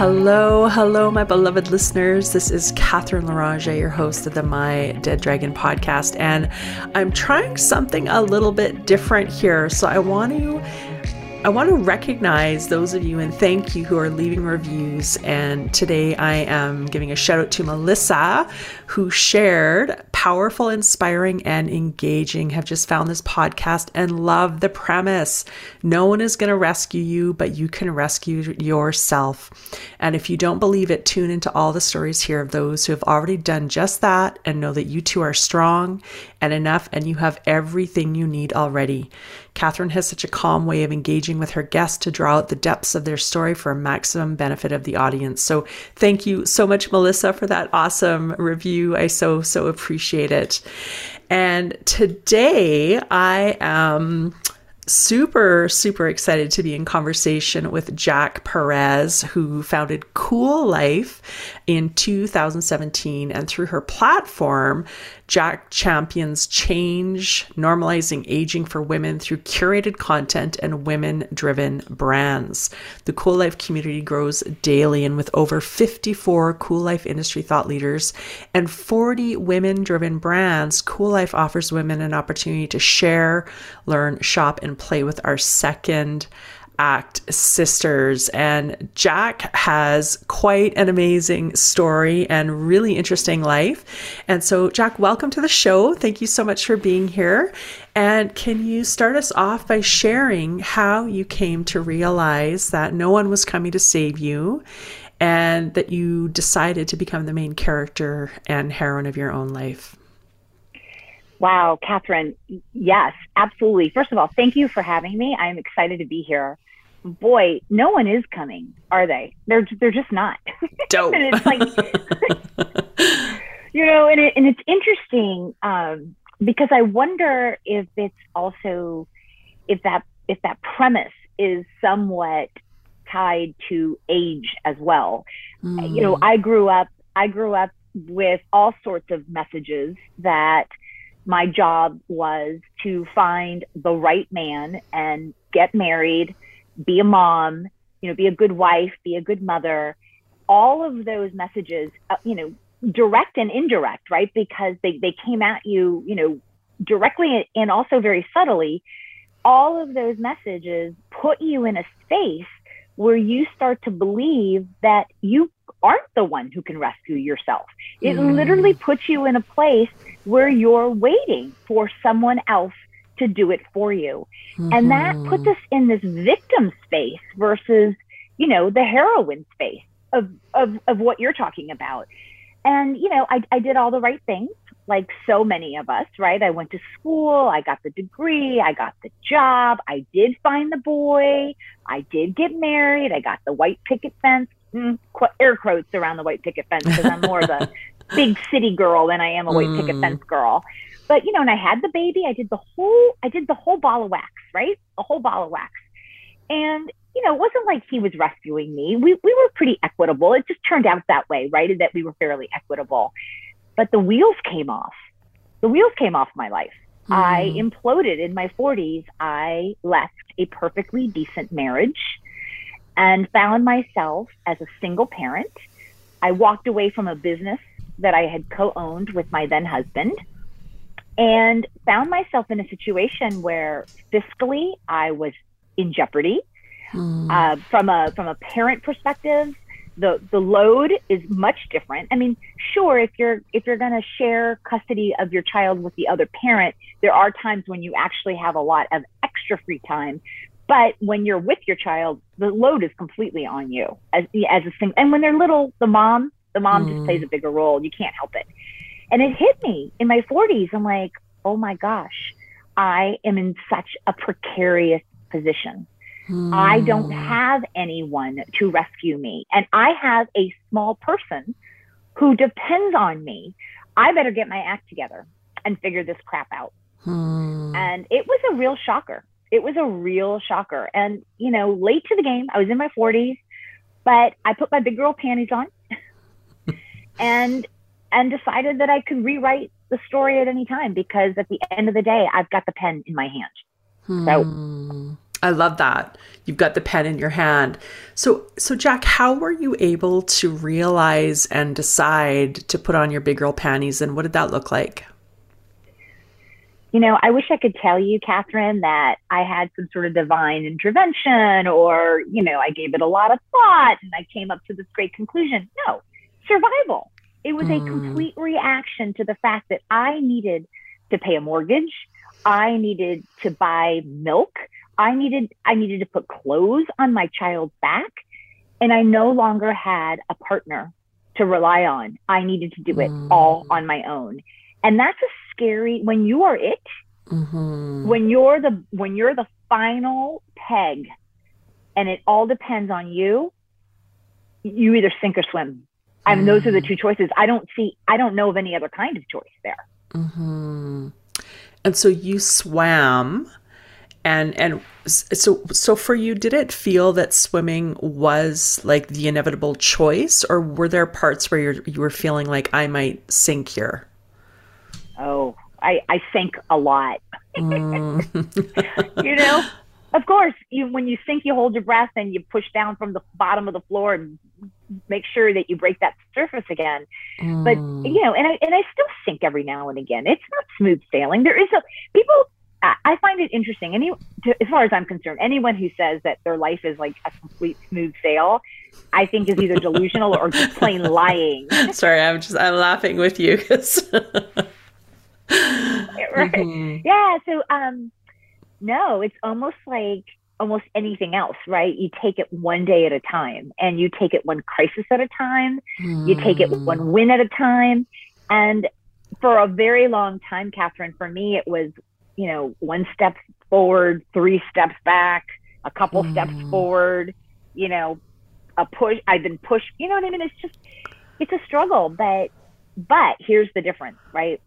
Hello, hello, my beloved listeners. This is Catherine Larange, your host of the My Dead Dragon podcast, and I'm trying something a little bit different here. So I want to I want to recognize those of you and thank you who are leaving reviews. And today I am giving a shout out to Melissa, who shared powerful, inspiring, and engaging. Have just found this podcast and love the premise. No one is going to rescue you, but you can rescue yourself. And if you don't believe it, tune into all the stories here of those who have already done just that and know that you too are strong and enough and you have everything you need already. Catherine has such a calm way of engaging with her guests to draw out the depths of their story for a maximum benefit of the audience. So, thank you so much, Melissa, for that awesome review. I so, so appreciate it. And today I am super, super excited to be in conversation with Jack Perez, who founded Cool Life in 2017. And through her platform, Jack champions change, normalizing aging for women through curated content and women driven brands. The Cool Life community grows daily, and with over 54 Cool Life industry thought leaders and 40 women driven brands, Cool Life offers women an opportunity to share, learn, shop, and play with our second act sisters. And Jack has quite an amazing story and really interesting life. And so, Jack, welcome to the show. Thank you so much for being here. And can you start us off by sharing how you came to realize that no one was coming to save you and that you decided to become the main character and heroine of your own life? Wow, Catherine. Yes, absolutely. First of all, thank you for having me. I'm excited to be here boy, no one is coming, are they? They're they're just not. Dope. and it's like, you know, and it, and it's interesting um, because I wonder if it's also if that if that premise is somewhat tied to age as well. Mm. You know, I grew up I grew up with all sorts of messages that my job was to find the right man and get married be a mom, you know, be a good wife, be a good mother. All of those messages, uh, you know, direct and indirect, right? Because they, they came at you, you know, directly and also very subtly. All of those messages put you in a space where you start to believe that you aren't the one who can rescue yourself. It mm. literally puts you in a place where you're waiting for someone else to do it for you. Mm-hmm. And that mm-hmm. puts us in this victim space versus, you know, the heroine space of, of, of what you're talking about. And, you know, I, I did all the right things, like so many of us, right? I went to school, I got the degree, I got the job, I did find the boy, I did get married, I got the white picket fence, mm, air quotes around the white picket fence because I'm more of a big city girl than I am a white mm. picket fence girl. But you know, and I had the baby. I did the whole. I did the whole ball of wax, right? A whole ball of wax. And you know, it wasn't like he was rescuing me. We we were pretty equitable. It just turned out that way, right? That we were fairly equitable. But the wheels came off. The wheels came off my life. Mm. I imploded in my 40s. I left a perfectly decent marriage and found myself as a single parent. I walked away from a business that I had co owned with my then husband and found myself in a situation where fiscally I was in jeopardy. Mm. Uh, from a from a parent perspective, the the load is much different. I mean, sure, if you're if you're going to share custody of your child with the other parent, there are times when you actually have a lot of extra free time. But when you're with your child, the load is completely on you as as a thing. And when they're little, the mom the mom mm. just plays a bigger role. You can't help it. And it hit me in my 40s. I'm like, oh my gosh, I am in such a precarious position. Mm. I don't hmm. have anyone to rescue me. And I have a small person who depends on me. I better get my act together and figure this crap out. Mm. And it was a real shocker. It was a real shocker. And, you know, late to the game, I was in my 40s, but I put my big girl panties on and and decided that I could rewrite the story at any time because at the end of the day, I've got the pen in my hand. Hmm. So I love that. You've got the pen in your hand. So so Jack, how were you able to realize and decide to put on your big girl panties and what did that look like? You know, I wish I could tell you, Catherine, that I had some sort of divine intervention or, you know, I gave it a lot of thought and I came up to this great conclusion. No, survival. It was mm. a complete reaction to the fact that I needed to pay a mortgage. I needed to buy milk. I needed I needed to put clothes on my child's back and I no longer had a partner to rely on. I needed to do it mm. all on my own. And that's a scary when you are it, mm-hmm. when you're the when you're the final peg and it all depends on you, you either sink or swim. I mean, mm. those are the mm. two choices. I don't see I don't know of any other kind of choice there. Mm-hmm. And so you swam and and so so for you did it feel that swimming was like the inevitable choice or were there parts where you you were feeling like I might sink here? Oh, I I sink a lot. Mm. you know, of course, you when you sink, you hold your breath and you push down from the bottom of the floor and make sure that you break that surface again. Mm. But you know, and I and I still sink every now and again. It's not smooth sailing. There is a people. I find it interesting. Any, as far as I'm concerned, anyone who says that their life is like a complete smooth sail, I think is either delusional or just plain lying. Sorry, I'm just I'm laughing with you because. right. Mm-hmm. Yeah. So, um, no, it's almost like almost anything else, right? You take it one day at a time and you take it one crisis at a time. Mm. You take it one hmm. win at a time. And for a very long time, Catherine, for me, it was, you know, one step forward, three steps back, a couple mm. steps forward, you know, a push. I've been pushed, you know what I mean? It's just, it's a struggle, but, but here's the difference, right?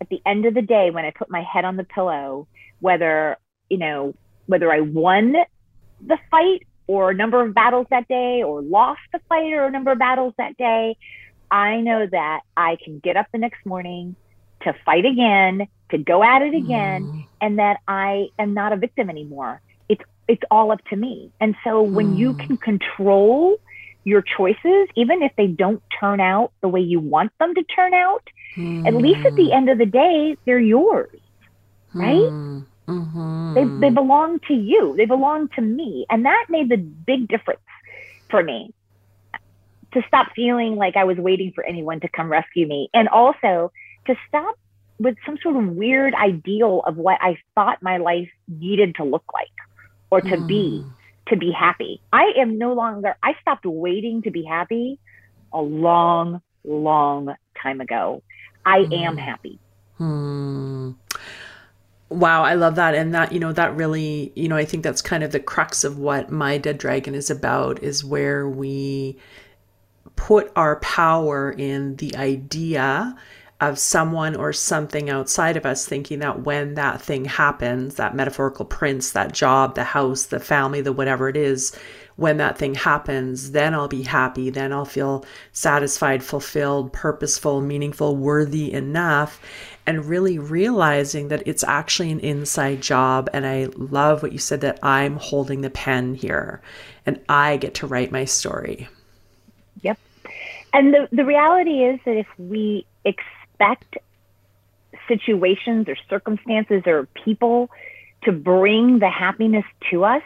At the end of the day, when I put my head on the pillow, whether, you know, whether I won the fight or a number of battles that day or lost the fight or a number of battles that day, I know that I can get up the next morning to fight again, to go at it again, mm. and that I am not a victim anymore. It's it's all up to me. And so when mm. you can control your choices, even if they don't turn out the way you want them to turn out, mm. at least at the mm. end of the day, they're yours. Right? Mm. Mm-hmm. They, they belong to you. They belong to me. And that made the big difference for me to stop feeling like I was waiting for anyone to come rescue me. And also to stop with some sort of weird ideal of what I thought my life needed to look like or to mm. be to be happy. I am no longer, I stopped waiting to be happy a long, long time ago. I mm. am happy. Hmm. Wow, I love that. And that, you know, that really, you know, I think that's kind of the crux of what My Dead Dragon is about is where we put our power in the idea of someone or something outside of us thinking that when that thing happens, that metaphorical prince, that job, the house, the family, the whatever it is, when that thing happens, then I'll be happy. Then I'll feel satisfied, fulfilled, purposeful, meaningful, worthy enough and really realizing that it's actually an inside job. And I love what you said that I'm holding the pen here and I get to write my story. Yep. And the, the reality is that if we expect situations or circumstances or people to bring the happiness to us,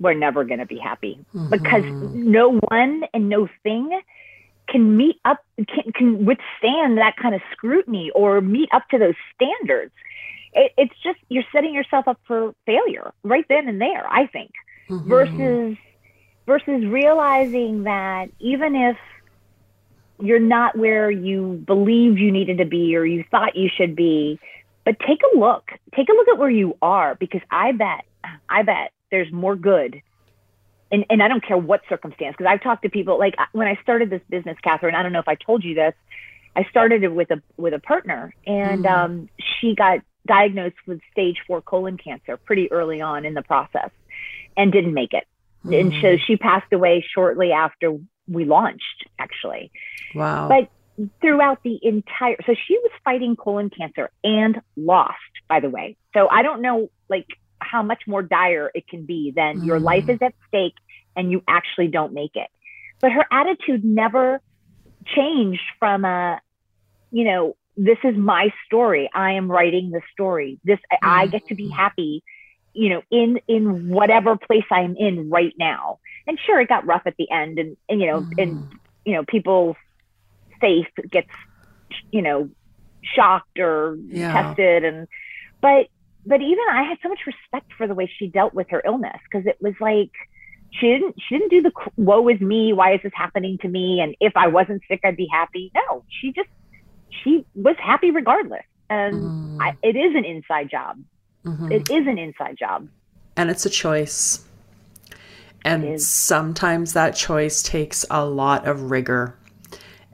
we're never going to be happy mm-hmm. because no one and no thing can meet up can, can withstand that kind of scrutiny or meet up to those standards it, it's just you're setting yourself up for failure right then and there i think mm-hmm. versus versus realizing that even if you're not where you believe you needed to be or you thought you should be but take a look take a look at where you are because i bet i bet there's more good and, and I don't care what circumstance, because I've talked to people like when I started this business, Catherine, I don't know if I told you this, I started it with a, with a partner and, mm. um, she got diagnosed with stage four colon cancer pretty early on in the process and didn't make it. Mm. And so she passed away shortly after we launched actually. Wow. But throughout the entire, so she was fighting colon cancer and lost, by the way. So I don't know like how much more dire it can be than mm. your life is at stake and you actually don't make it. But her attitude never changed from a, you know, this is my story. I am writing the story. This mm. I get to be happy, you know, in in whatever place I'm in right now. And sure, it got rough at the end, and, and you know, mm. and you know, people's faith gets, you know, shocked or yeah. tested, and but but even I had so much respect for the way she dealt with her illness because it was like she didn't she didn't do the woe is me why is this happening to me and if I wasn't sick I'd be happy no she just she was happy regardless and mm. I, it is an inside job mm-hmm. it is an inside job and it's a choice and sometimes that choice takes a lot of rigor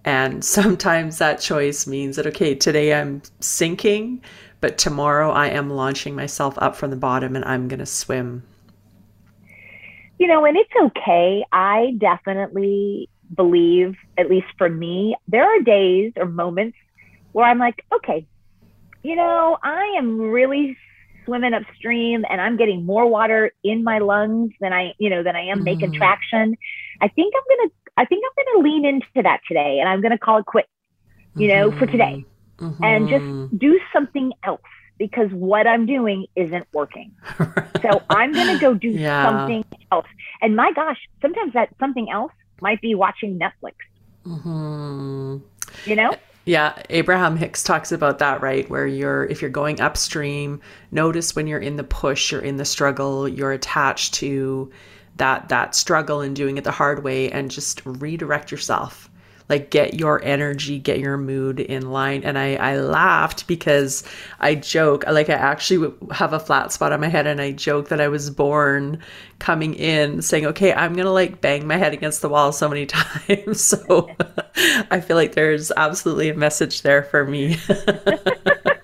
and sometimes that choice means that okay today I'm sinking but tomorrow I am launching myself up from the bottom and I'm going to swim. You know, and it's okay. I definitely believe, at least for me, there are days or moments where I'm like, okay, you know, I am really swimming upstream and I'm getting more water in my lungs than I, you know, than I am mm-hmm. making traction. I think I'm going to, I think I'm going to lean into that today and I'm going to call it quits, you know, mm-hmm. for today mm-hmm. and just mm-hmm. do something else because what I'm doing isn't working. so I'm going to go do yeah. something else. And my gosh, sometimes that something else might be watching Netflix. Mm-hmm. You know? Yeah, Abraham Hicks talks about that, right? Where you're, if you're going upstream, notice when you're in the push, you're in the struggle, you're attached to that that struggle and doing it the hard way, and just redirect yourself like get your energy, get your mood in line. And I, I laughed because I joke, like I actually have a flat spot on my head and I joke that I was born coming in saying, okay, I'm going to like bang my head against the wall so many times. so I feel like there's absolutely a message there for me.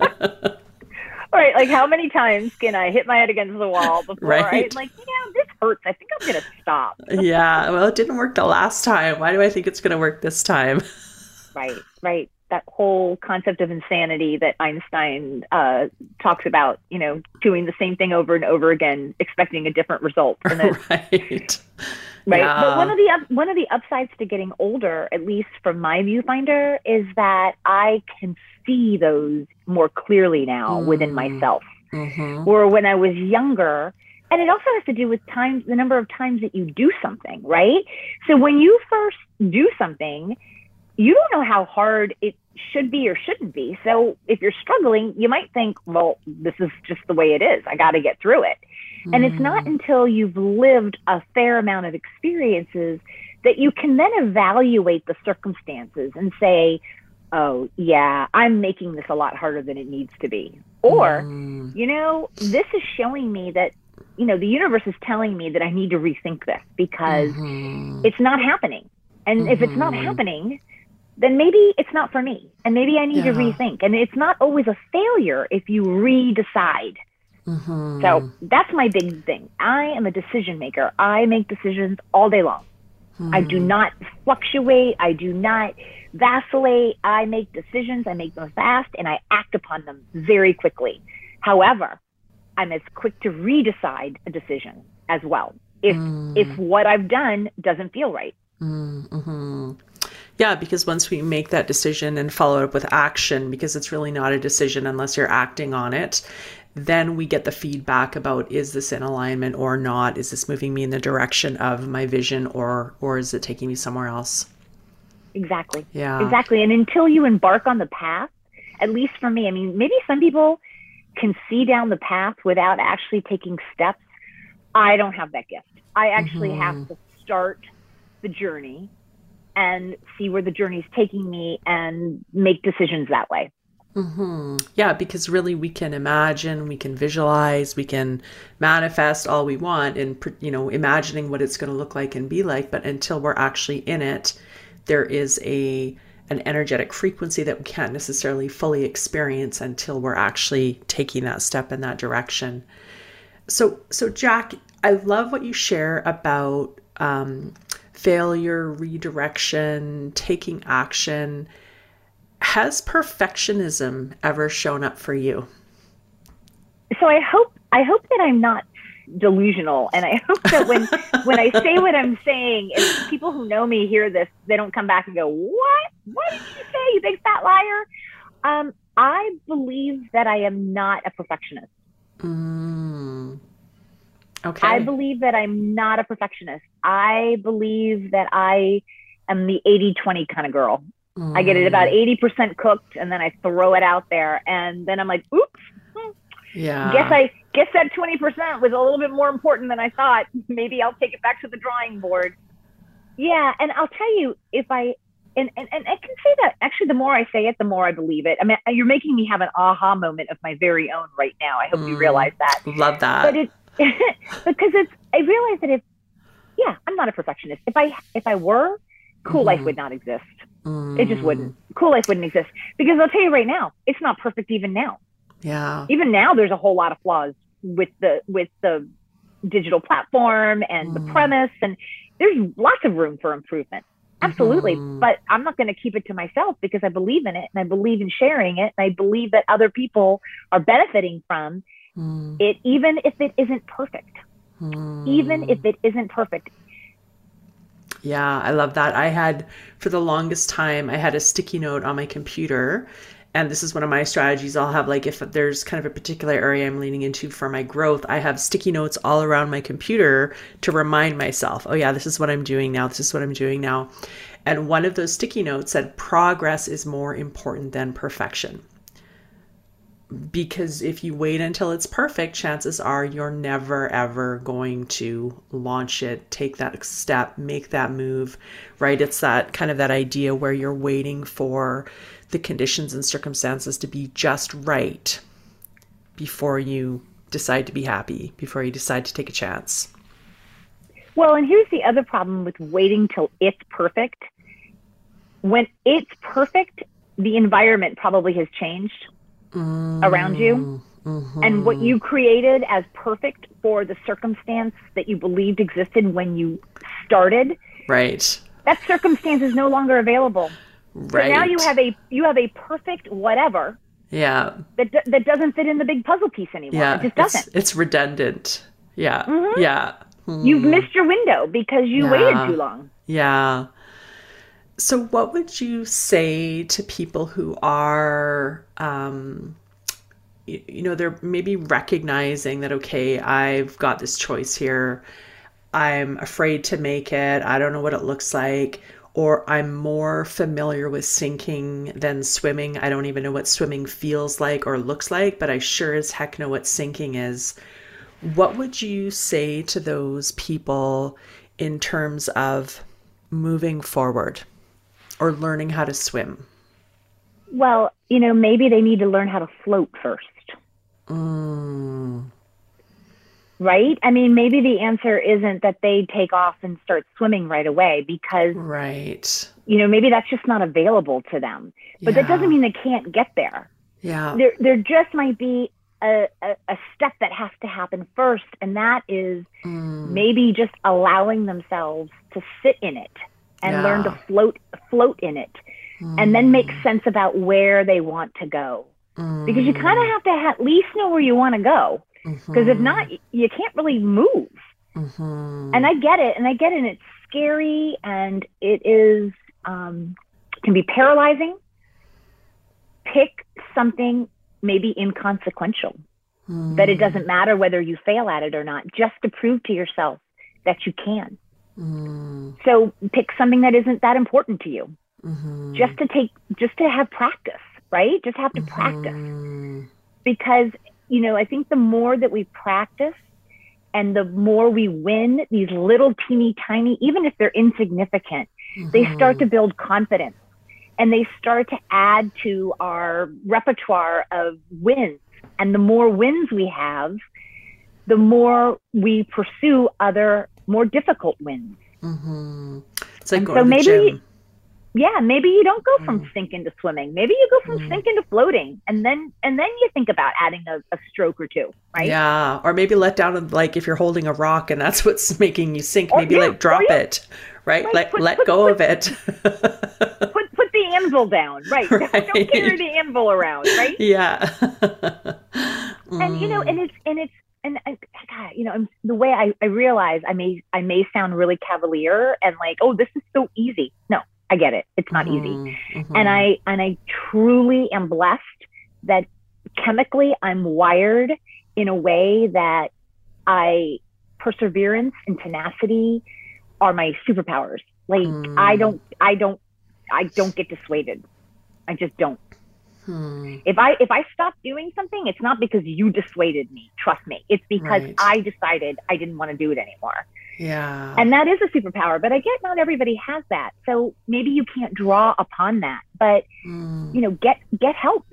Right, like how many times can I hit my head against the wall before right. I like, yeah, this hurts. I think I'm gonna stop. yeah, well, it didn't work the last time. Why do I think it's gonna work this time? right, right. That whole concept of insanity that Einstein uh, talks about, you know, doing the same thing over and over again, expecting a different result. Right. Right. Yeah. But one of the one of the upsides to getting older, at least from my viewfinder, is that I can see those more clearly now mm. within myself. Mm-hmm. Or when I was younger, and it also has to do with times, the number of times that you do something, right? So when you first do something, you don't know how hard it should be or shouldn't be. So if you're struggling, you might think, well, this is just the way it is. I got to get through it. Mm. And it's not mm. until you've lived a fair amount of experiences that you can then evaluate the circumstances and say, oh, yeah, I'm making this a lot harder than it needs to be. Or, mm. you know, this is showing me that, you know, the universe is telling me that I need to rethink this because mm-hmm. it's not happening. And mm-hmm. if it's not mm-hmm. happening, then maybe it's not for me. And maybe I need yeah. to rethink. And it's not always a failure if you re-decide. Mm-hmm. So that's my big thing. I am a decision maker. I make decisions all day long. Mm-hmm. I do not fluctuate. I do not vacillate. I make decisions. I make them fast and I act upon them very quickly. However, I'm as quick to redecide a decision as well if mm. if what I've done doesn't feel right. Mm-hmm. Yeah, because once we make that decision and follow it up with action, because it's really not a decision unless you're acting on it, then we get the feedback about is this in alignment or not? Is this moving me in the direction of my vision or or is it taking me somewhere else? Exactly. Yeah. Exactly. And until you embark on the path, at least for me, I mean, maybe some people can see down the path without actually taking steps. I don't have that gift. I actually mm-hmm. have to start the journey and see where the journey is taking me and make decisions that way. Mm-hmm. Yeah, because really we can imagine, we can visualize, we can manifest all we want and, you know, imagining what it's going to look like and be like. But until we're actually in it, there is a an energetic frequency that we can't necessarily fully experience until we're actually taking that step in that direction. So, so Jack, I love what you share about um, failure, redirection, taking action. Has perfectionism ever shown up for you? So I hope I hope that I'm not delusional, and I hope that when when I say what I'm saying, if people who know me hear this, they don't come back and go, "What? What did you say, you big fat liar?" Um, I believe that I am not a perfectionist. Mm. Okay. I believe that I'm not a perfectionist. I believe that I am the 80 20 kind of girl. I get it about 80% Mm. cooked and then I throw it out there. And then I'm like, oops, Yeah. guess I guess that 20% was a little bit more important than I thought. Maybe I'll take it back to the drawing board. Yeah. And I'll tell you, if I, and, and, and I can say that actually, the more I say it, the more I believe it. I mean, you're making me have an aha moment of my very own right now. I hope you Mm. realize that. Love that. but it because it's i realize that if yeah i'm not a perfectionist if i if i were cool life Mhm. would not exist it just wouldn't cool life wouldn't exist because i'll tell you right now it's not perfect even now Yeah. even now there's a whole lot of flaws with the with the digital platform and the Mm. premise and there's lots of room for improvement absolutely Mhm. but i'm not going to keep it to myself because i believe in it and i believe in sharing it and i believe that other people are benefiting from Mm. it even if it isn't perfect even Mm. if it isn't perfect. Yeah, I love that. I had, for the longest time, I had a sticky note on my computer. And this is one of my strategies. I'll have, like, if there's kind of a particular area I'm leaning into for my growth, I have sticky notes all around my computer to remind myself, oh, yeah, this is what I'm doing now. This is what I'm doing now. And one of those sticky notes said, progress is more important than perfection. Because if you wait until it's perfect, chances are you're never ever going to launch it, take that step, make that move, right? It's that kind of that idea where you're waiting for the conditions and circumstances to be just right before you decide to be happy, before you decide to take a chance. Well, and here's the other problem with waiting till it's perfect. When it's perfect, the environment probably has changed around you. Mm-hmm. And what you created as perfect for the circumstance that you believed existed when you started, Right. that circumstance is no longer available. So Right. now you have a you have a perfect whatever yeah. that d- that doesn't fit in the big puzzle piece anymore. Yeah. it just it's, doesn't. it's redundant. Yeah. Mhm. Yeah. You've missed your window because you Yeah. waited too long. Yeah. So, what would you say to people who are, um, you, you know, they're maybe recognizing that, okay, I've got this choice here. I'm afraid to make it. I don't know what it looks like. Or I'm more familiar with sinking than swimming. I don't even know what swimming feels like or looks like, but I sure as heck know what sinking is. What would you say to those people in terms of moving forward or learning how to swim? Well, you know, maybe they need to learn how to float first, Mm, right? I mean, maybe the answer isn't that they take off and start swimming right away because, right. you know, maybe that's just not available to them. But that doesn't mean they can't get there. Yeah. There, there just might be a, a, a step that has to happen first, and that is Mm, maybe just allowing themselves to sit in it and learn to float float in it and then make sense about where they want to go. Because you kind of have to at least know where you want to go. Because if not you can't really move. Hmm and i get it and i get it and it's scary and it is um, can be paralyzing. Pick something maybe inconsequential that it doesn't matter whether you fail at it or not just to prove to yourself that you can Mm, so pick something that isn't that important to you. Mhm, just to take just to have practice right? Just have to practice. Mhm, because you know i think the more that we practice and the more we win these little teeny tiny even if they're insignificant they start to build confidence and they start to add to our repertoire of wins. And the more wins we have the more we pursue other more difficult wins mhm. It's like so maybe- gym. yeah maybe you don't go from Mm. sinking to swimming maybe you go from Mm. sinking to floating and then and then you think about adding a, a stroke or two right Yeah, or maybe let down like if you're holding a rock and that's what's making you sink, Or- maybe yeah, like drop yeah. it, right? Right, Let put- let put- go put- of it. put put the anvil down right, Don't- don't carry the anvil around right yeah. and you know Mm. and it's and it's and I, God, you know, I'm, the way I, I realize I may I may sound really cavalier and like, oh, this is so easy. No, I get it. It's not easy. Mm-hmm. And I and I truly am blessed that chemically I'm wired in a way that I perseverance and tenacity are my superpowers. Like I Mm. don't I don't I don't get dissuaded. I just don't. Hmm. If I if I stop doing something, it's not because you dissuaded me. Trust me. It's because Right. I decided I didn't want to do it anymore. Yeah. And that is a superpower, but I get not everybody has that. So maybe you can't draw upon that. But Mm. you know, get get help.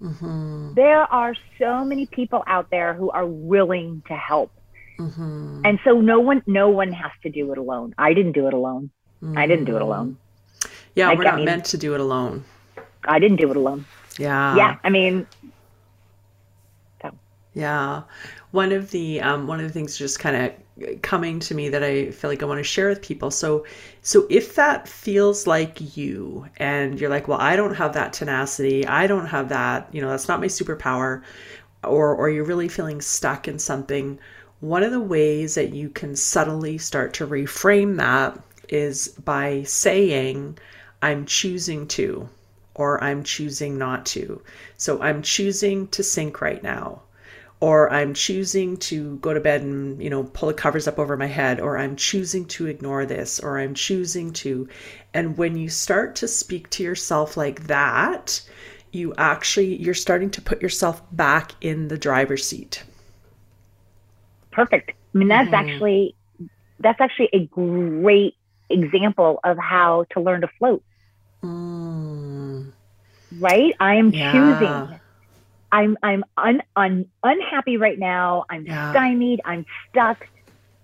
Mhm. There are so many people out there who are willing to help. Mhm. And so no one no one has to do it alone. I didn't do it alone. I didn't do it alone. Yeah, Like, we're I not mean- meant to do it alone. I didn't do it alone. Yeah. yeah, I mean, Yeah. One of the um, one of the things just kind of coming to me that I feel like I want to share with people. So so if that feels like you and you're like, well, I don't have that tenacity, I don't have that, you know, that's not my superpower, or or you're really feeling stuck in something, one of the ways that you can subtly start to reframe that is by saying, I'm choosing to, or I'm choosing not to. So I'm choosing to sink right now or I'm choosing to go to bed and, you know, pull the covers up over my head, or I'm choosing to ignore this, or I'm choosing to. And when you start to speak to yourself like that, you actually you're starting to put yourself back in the driver's seat. perfect. I mean, that's Mhm. actually that's actually a great example of how to learn to float. Mm, Right? I am Yeah. choosing. I'm I'm un, un, unhappy right now. I'm Yeah. stymied. I'm stuck.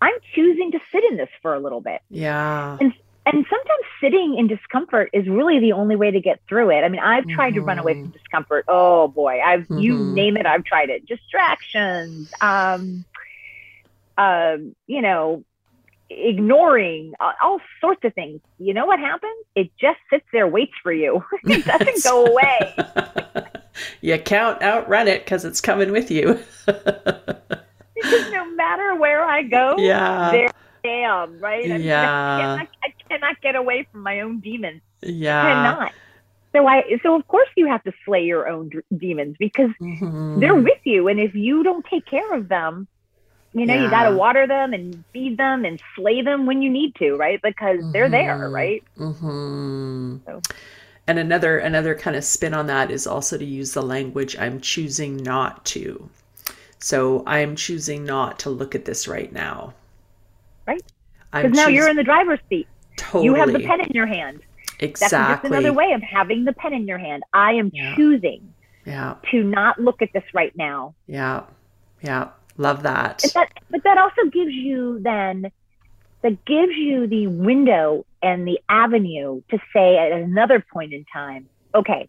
I'm choosing to sit in this for a little bit. yeah. And and sometimes sitting in discomfort is really the only way to get through it. I mean, I've tried to run away Mhm. from discomfort. Oh boy, I've you Mhm. name it, I've tried it. Distractions, um, um, you know, ignoring all, all sorts of things. You know what happens? It just sits there, waits for you. it doesn't go away. you can't outrun it because it's coming with you. Because no matter where I go, yeah. there I am. Right? I, mean, Yeah. I, cannot, I cannot get away from my own demons. Yeah. I cannot. So I so of course you have to slay your own d- demons because Mhm. they're with you, and if you don't take care of them, you know you got to water them and feed them and slay them when you need to, right? Because they're there, Mhm. right? hmm So- And another another kind of spin on that is also to use the language I'm choosing not to. So I'm choosing not to look at this right now. Right. Because now choos- you're in the driver's seat. totally You have the pen in your hand. That's exactly just another way of having the pen in your hand. I am Yeah. choosing Yeah, to not look at this right now. yeah, yeah. Love that. But that, but that also gives you then, that gives you the window and the avenue to say at another point in time, okay,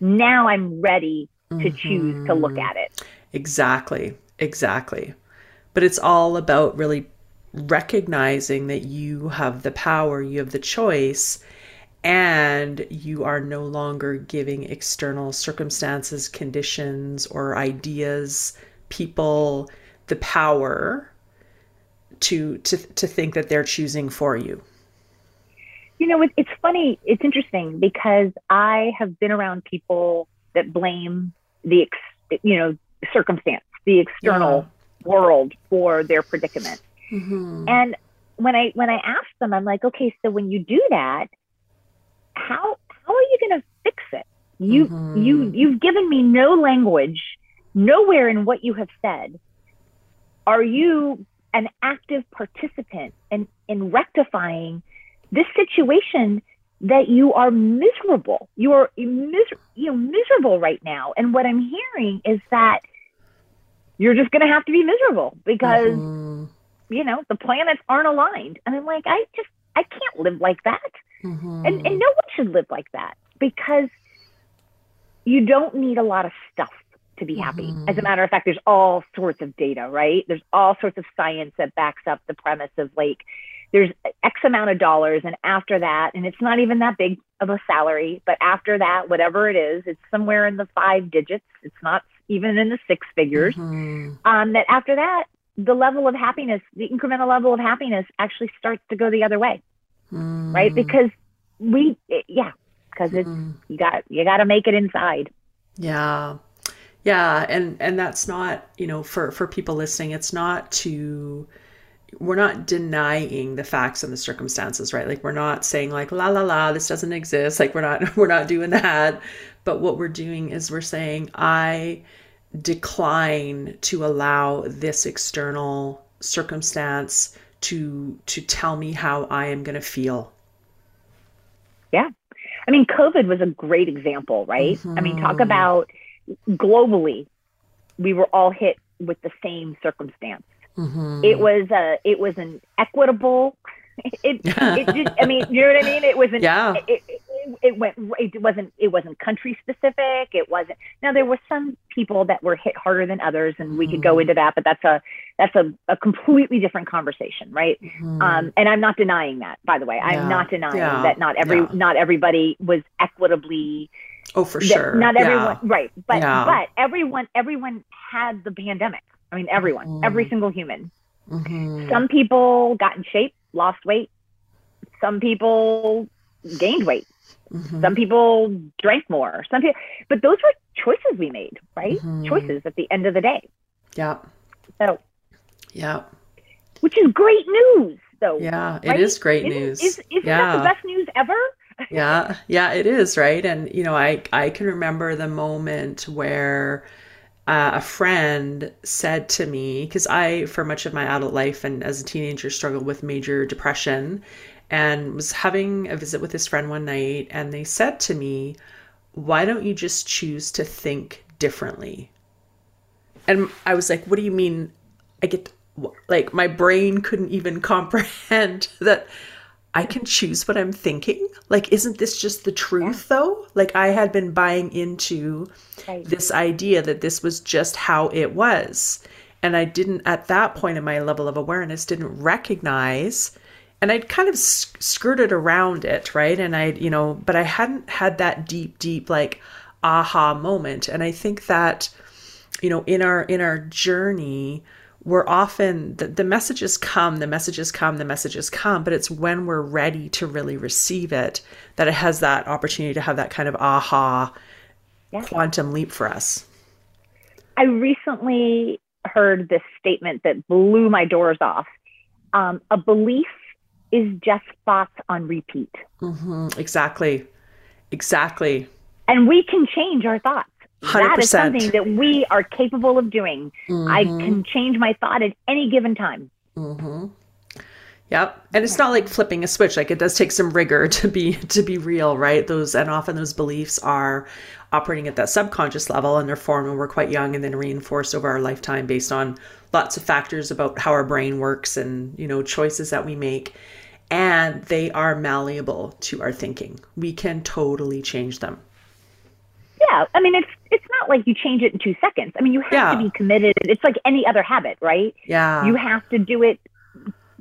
now I'm ready to mm-hmm. choose to look at it. Exactly, exactly. But it's all about really recognizing that you have the power, you have the choice, and you are no longer giving external circumstances, conditions, or ideas, people the power to to to think that they're choosing for you. You know, it, it's funny, it's interesting because I have been around people that blame the, ex, you know, circumstance, the external world for their predicament. Mhm. And when I when I ask them, I'm like, okay, so when you do that, how how are you going to fix it? You Mhm. you you've given me no language, nowhere in what you have said. Are you an active participant in in rectifying this situation that you are miserable? You are you know miserable right now, and what I'm hearing is that you're just going to have to be miserable because Mhm. you know the planets aren't aligned and i'm like i just i can't live like that Mhm. and and no one should live like that because you don't need a lot of stuff to be happy Mhm. as a matter of fact there's all sorts of data right there's all sorts of science that backs up the premise of like there's x amount of dollars and after that and it's not even that big of a salary but after that whatever it is it's somewhere in the five digits it's not even in the six figures Mhm. um, that after that the level of happiness, the incremental level of happiness actually starts to go the other way. Mm. Right? Because we yeah, because it's mm. you got you got to make it inside. Yeah. Yeah, and and that's not, you know, for for people listening, it's not to we're not denying the facts and the circumstances, right? Like we're not saying like la la la this doesn't exist. Like we're not we're not doing that. But what we're doing is we're saying I decline to allow this external circumstance to to tell me how I am going to feel. Yeah. I mean COVID was a great example, right? Mm-hmm. I mean talk mm-hmm. about globally we were all hit with the same circumstance. Mm-hmm. It was a it was an equitable it it did I mean you know what I mean it was an yeah it, it, it went it wasn't it wasn't country specific it wasn't now there were some people that were hit harder than others and we could go mm-hmm. into that but that's a that's a, a completely different conversation right mm-hmm. um, and i'm not denying that by the way i'm not denying yeah. that not every yeah. not everybody was equitably oh for sure not everyone right but but everyone everyone had the pandemic i mean everyone mm-hmm. every single human mm-hmm. some people got in shape lost weight some people gained weight Mm-hmm. Some people drank more. Some people, but those were choices we made, right? Mm-hmm. Choices at the end of the day. Yeah. So. Yeah. Which is great news, though. Yeah, right? it is great isn't, news. Is, isn't yeah. that the best news ever? Yeah, yeah, it is, right? And you know, I I can remember the moment where. Uh, a friend said to me because I, for much of my adult life and as a teenager, struggled with major depression, and was having a visit with his friend one night and they said to me why don't you just choose to think differently and i was like what do you mean i get like my brain couldn't even comprehend that i can choose what i'm thinking like isn't this just the truth yeah. though like i had been buying into right. this idea that this was just how it was and i didn't at that point in my level of awareness didn't recognize and I'd kind of skirted around it, right? And I, you know, but I hadn't had that deep, deep like aha moment. And I think that, you know, in our in our journey, we're often the, the messages come, the messages come, the messages come, but it's when we're ready to really receive it that it has that opportunity to have that kind of aha quantum leap for us. I recently heard this statement that blew my doors off. Um, a belief is just thoughts on repeat. Mm-hmm. Exactly. Exactly. And we can change our thoughts. 100%. That is something that we are capable of doing. Mm-hmm. I can change my thought at any given time. Mm-hmm. Yep. And it's not like flipping a switch. Like it does take some rigor to be to be real, right? Those and often those beliefs are operating at that subconscious level and they're formed when we're quite young and then reinforced over our lifetime based on lots of factors about how our brain works and, you know, choices that we make. And they are malleable to our thinking. We can totally change them. Yeah, I mean it's it's not like you change it in 2 seconds. I mean you have yeah. to be committed. It's like any other habit, right? Yeah. You have to do it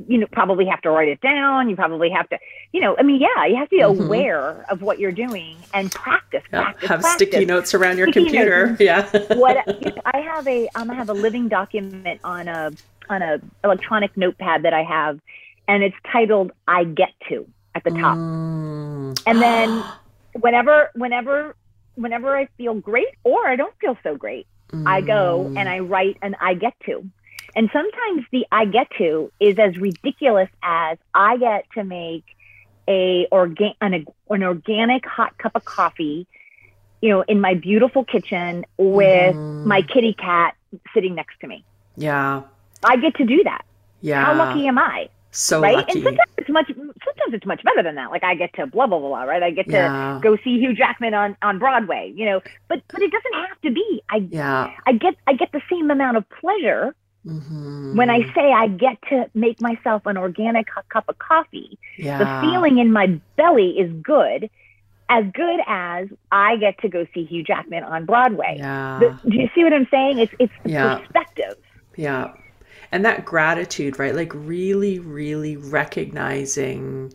you know, probably have to write it down. You probably have to, you know, I mean, yeah, you have to be mm-hmm. aware of what you're doing and practice. Yeah. practice have practice. sticky notes around your sticky computer. Notes. Yeah. what you know, I have a, um, I have a living document on a on a electronic notepad that I have, and it's titled "I Get to" at the top. Mm. And then, whenever, whenever, whenever I feel great or I don't feel so great, mm. I go and mm. I write an "I get to." And sometimes the I get to is as ridiculous as I get to make a organ an, an organic hot cup of coffee, you know, in my beautiful kitchen with mm. my kitty cat sitting next to me. Yeah. I get to do that. Yeah. How lucky am I? So right? lucky. And sometimes it's much sometimes it's much better than that. Like I get to blah blah blah, blah right? I get to yeah. go see Hugh Jackman on on Broadway, you know. But but it doesn't have to be. I yeah. I get I get the same amount of pleasure Mm-hmm. When I say I get to make myself an organic cup of coffee, yeah. the feeling in my belly is good, as good as I get to go see Hugh Jackman on Broadway. Yeah. The, do you see what I'm saying? It's it's the yeah. perspective. Yeah. And that gratitude, right? Like really, really recognizing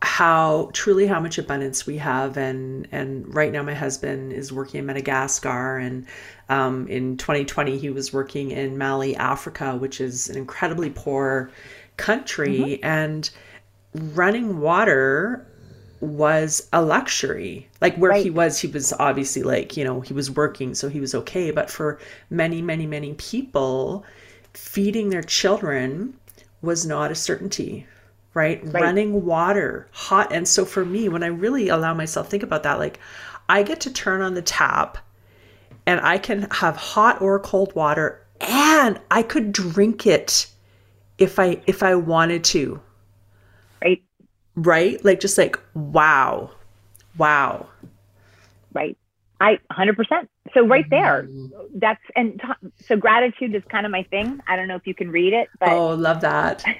how truly how much abundance we have and and right now my husband is working in madagascar and um, in 2020 he was working in mali africa which is an incredibly poor country mm-hmm. and running water was a luxury like where right. he was he was obviously like you know he was working so he was okay but for many many many people feeding their children was not a certainty right? right? Running water, hot. And so for me, when I really allow myself think about that, like I get to turn on the tap and I can have hot or cold water and I could drink it if I if I wanted to. Right. Right? Like just like wow. Wow. Right. I 100%. So right there, mm-hmm. that's and t- so gratitude is kind of my thing. I don't know if you can read it, but Oh, love that.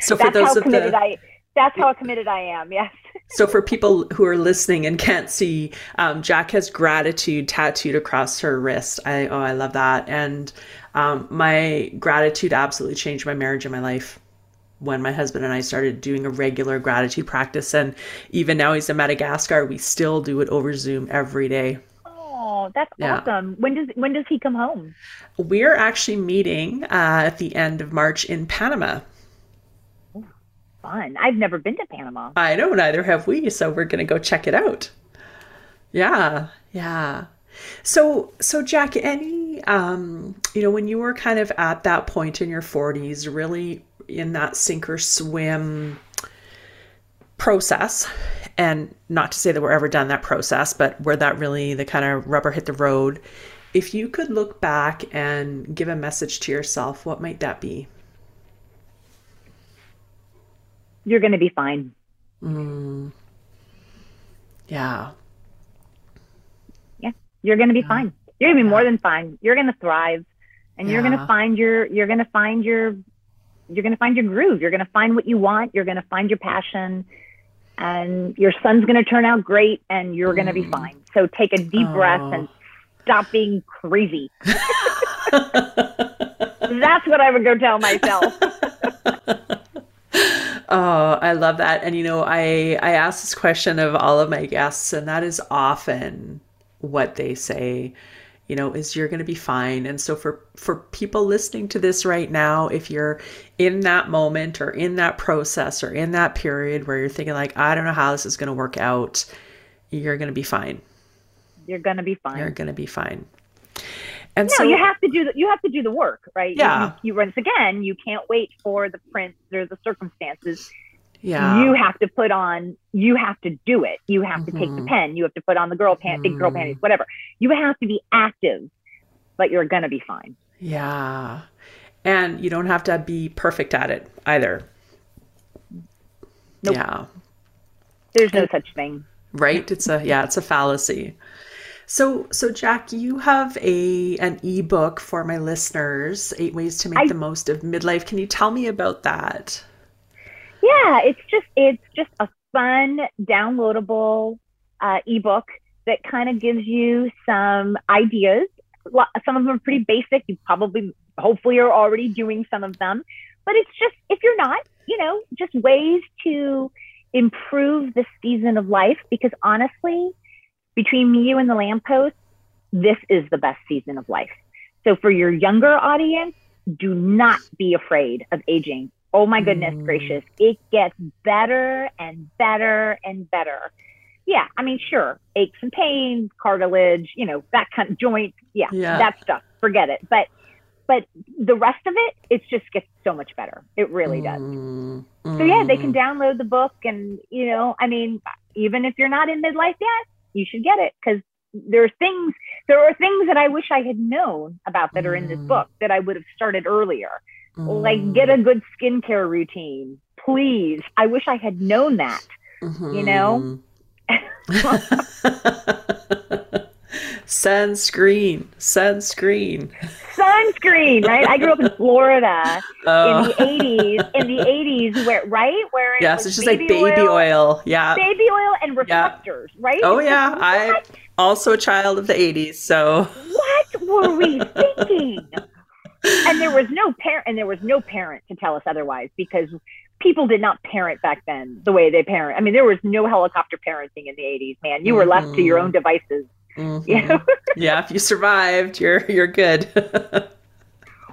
So for those of the I, that's how committed I am. Yes. so for people who are listening and can't see, um, Jack has gratitude tattooed across her wrist. I oh I love that, and um, my gratitude absolutely changed my marriage and my life when my husband and I started doing a regular gratitude practice. And even now he's in Madagascar, we still do it over Zoom every day. Oh, that's yeah. awesome. When does when does he come home? We're actually meeting uh, at the end of March in Panama fun. I've never been to Panama. I know, neither have we. So we're going to go check it out. Yeah, yeah. So, so Jack, any, um, you know, when you were kind of at that point in your 40s, really in that sink or swim process, and not to say that we're ever done that process, but where that really the kind of rubber hit the road, if you could look back and give a message to yourself, what might that be? you're going to be fine. Mm. Yeah. Yeah, you're going to be yeah. fine. You're going to be more than fine. You're going to thrive, and yeah. you're going to find your. You're going to find your. You're going to find your groove. You're going to find what you want. You're going to find your passion, and your son's going to turn out great, and you're mm. going to be fine. So take a deep oh. breath and stop being crazy. That's what I would go tell myself. Oh, I love that. And you know, I I ask this question of all of my guests, and that is often what they say. You know, is you're going to be fine. And so for for people listening to this right now, if you're in that moment or in that process or in that period where you're thinking like, I don't know how this is going to work out, you're going to be fine. You're going to be fine. You're going to be fine. And no, so you have to do the, you have to do the work, right? Yeah. You, you once again, you can't wait for the prince or the circumstances. Yeah. You have to put on. You have to do it. You have mm-hmm. to take the mm-hmm. pen. You have to put on the girl pants, big girl panties, mm. whatever. You have to be active, but you're gonna be fine. Yeah, and you don't have to be perfect at it either. Nope. Yeah. There's no such thing. Right? It's a yeah, it's a fallacy. So, so Jack, you have a an ebook for my listeners, Eight Ways to Make I, the Most of Midlife. Can you tell me about that? Yeah, it's just it's just a fun downloadable uh, ebook that kind of gives you some ideas. Some of them are pretty basic. You probably, hopefully, are already doing some of them, but it's just if you're not, you know, just ways to improve the season of life. Because honestly, between me, you, and the lamppost, this is the best season of life. So for your younger audience, do not be afraid of aging. Oh my goodness mm. gracious, it gets better and better and better. Yeah, I mean, sure, aches and pains, cartilage, you know, that kind of joint, yeah, yeah. that stuff. Forget it. But but the rest of it, it just gets so much better. It really does. Mm. So yeah, they can mm. download the book, and you know, I mean, even if you're not in midlife yet, you should get it because there are things there are things that I wish I had known about that are in this mm. book that I would have started earlier. Mm. Like get a good skincare routine, please. I wish I had known that. Mm-hmm. You know. sunscreen, sunscreen, sunscreen. Right. I grew up in Florida oh. in the eighties. In the eighties, where right where it yes, it's just like baby oil, oil, yeah, baby oil and reflectors, yeah. right? Oh it's yeah, like, I also a child of the eighties. So what were we thinking? and there was no parent, and there was no parent to tell us otherwise because people did not parent back then the way they parent. I mean, there was no helicopter parenting in the 80s, man. You were mm-hmm. left to your own devices. Mm-hmm. You know? yeah, if you survived, you're you're good. well,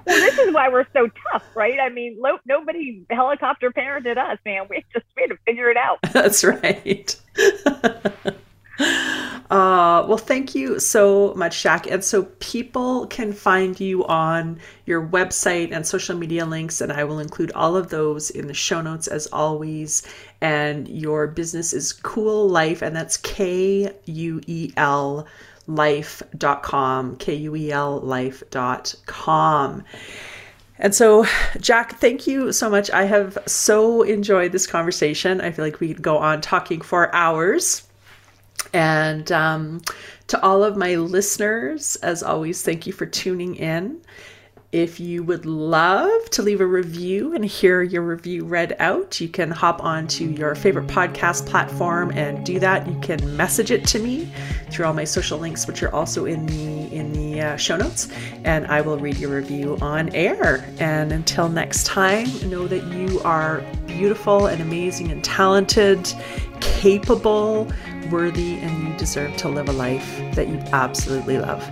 this is why we're so tough, right? I mean, lo- nobody helicopter parented us, man. We just we had to figure it out. That's right. Uh, well, thank you so much, Jack. And so people can find you on your website and social media links, and I will include all of those in the show notes as always. And your business is Kuel Life, and that's K U E L life.com, K U E L life.com. And so, Jack, thank you so much. I have so enjoyed this conversation. I feel like we could go on talking for hours. And um, to all of my listeners, as always, thank you for tuning in. If you would love to leave a review and hear your review read out, you can hop onto your favorite podcast platform and do that. You can message it to me through all my social links, which are also in the in the uh, show notes, and I will read your review on air. And until next time, know that you are beautiful and amazing and talented, capable worthy and you deserve to live a life that you absolutely love.